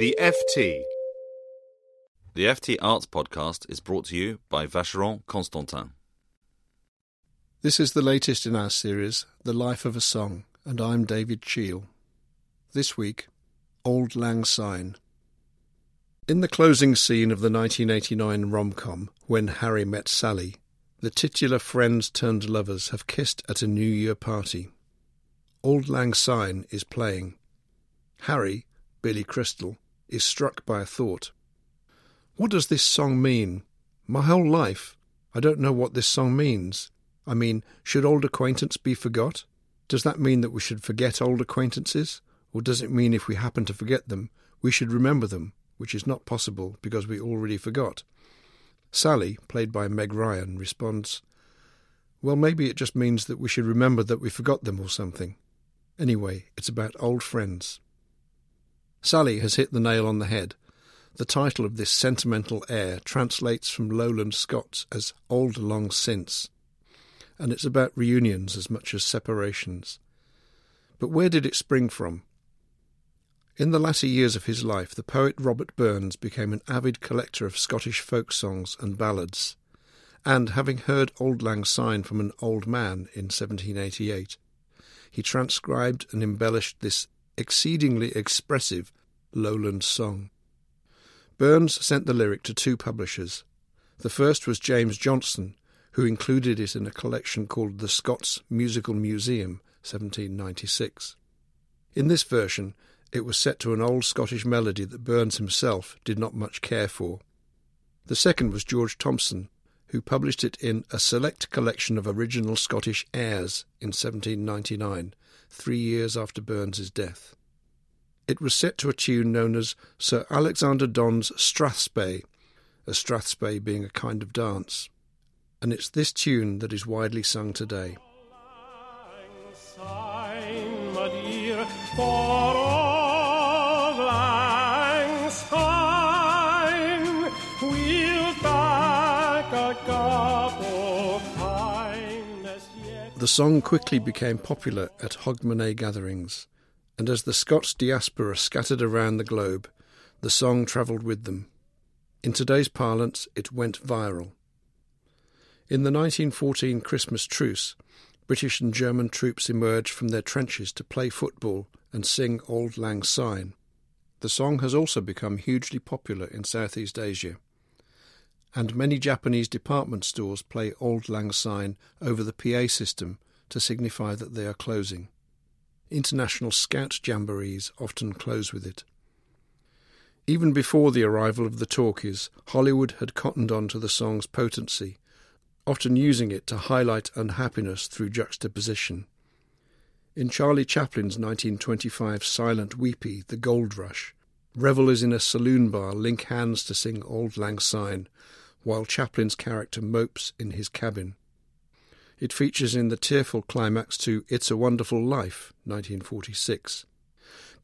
The FT. The FT Arts Podcast is brought to you by Vacheron Constantin. This is the latest in our series, The Life of a Song, and I'm David Cheal. This week, Auld Lang Syne. In the closing scene of the 1989 rom com, When Harry Met Sally, the titular friends turned lovers have kissed at a New Year party. Auld Lang Syne is playing. Harry, Billy Crystal, is struck by a thought. What does this song mean? My whole life, I don't know what this song means. I mean, should old acquaintance be forgot? Does that mean that we should forget old acquaintances? Or does it mean if we happen to forget them, we should remember them, which is not possible because we already forgot? Sally, played by Meg Ryan, responds, Well, maybe it just means that we should remember that we forgot them or something. Anyway, it's about old friends. Sally has hit the nail on the head. The title of this sentimental air translates from Lowland Scots as Old Long Since and it's about reunions as much as separations. But where did it spring from? In the latter years of his life, the poet Robert Burns became an avid collector of Scottish folk songs and ballads, and having heard Auld Lang Syne from an old man in 1788, he transcribed and embellished this exceedingly expressive lowland song. Burns sent the lyric to two publishers. The first was James Johnson, who included it in a collection called The Scots Musical Museum, 1796. In this version, it was set to an old Scottish melody that Burns himself did not much care for. The second was George Thomson, who published it in A Select Collection of Original Scottish Airs in 1799, three years after Burns's death. It was set to a tune known as Sir Alexander Don's Strathspey, a strathspey being a kind of dance and it's this tune that is widely sung today. The song quickly became popular at Hogmanay gatherings, and as the Scots diaspora scattered around the globe, the song travelled with them. In today's parlance, it went viral. In the 1914 Christmas truce, British and German troops emerged from their trenches to play football and sing Auld Lang Syne. The song has also become hugely popular in Southeast Asia. And many Japanese department stores play Auld Lang Syne over the PA system to signify that they are closing. International Scout jamborees often close with it. Even before the arrival of the talkies, Hollywood had cottoned on to the song's potency often using it to highlight unhappiness through juxtaposition. In Charlie Chaplin's 1925 silent weepy, The Gold Rush, revelers in a saloon bar link hands to sing Auld Lang Syne, while Chaplin's character mopes in his cabin. It features in the tearful climax to It's a Wonderful Life, 1946.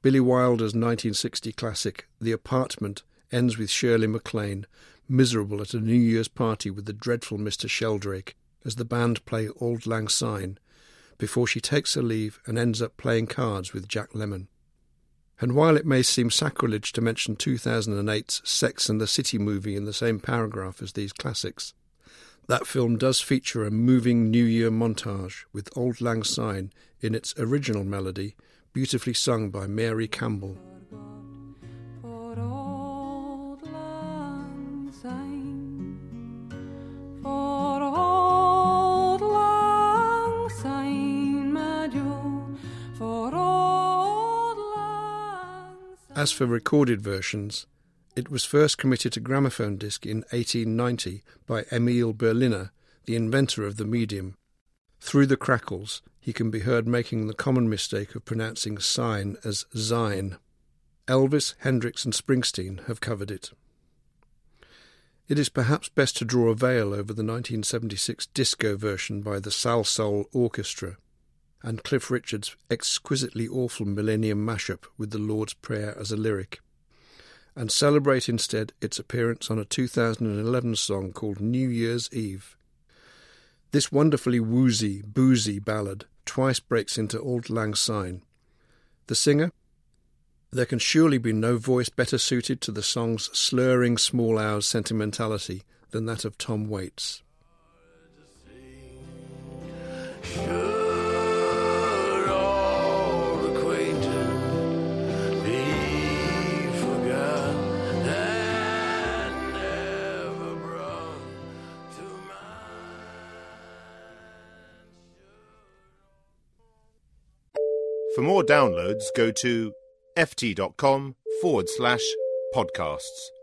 Billy Wilder's 1960 classic, The Apartment, ends with Shirley MacLaine miserable at a New Year's party with the dreadful Mr. Sheldrake as the band play Auld Lang Syne before she takes her leave and ends up playing cards with Jack Lemmon. And while it may seem sacrilege to mention 2008's Sex and the City movie in the same paragraph as these classics, that film does feature a moving New Year montage with Auld Lang Syne in its original melody, beautifully sung by Mairi Campbell. As for recorded versions, it was first committed to gramophone disc in 1890 by Emil Berliner, the inventor of the medium. Through the Crackles, he can be heard making the common mistake of pronouncing sign as zine. Elvis, Hendrix, and Springsteen have covered it. It is perhaps best to draw a veil over the 1976 disco version by the Salsoul Orchestra and Cliff Richard's exquisitely awful Millennium mashup with the Lord's Prayer as a lyric, and celebrate instead its appearance on a 2011 song called New Year's Eve. This wonderfully woozy, boozy ballad twice breaks into Auld Lang Syne. The singer, there can surely be no voice better suited to the song's slurring small hours sentimentality than that of Tom Waits. For more downloads, go to ft.com forward slash podcasts.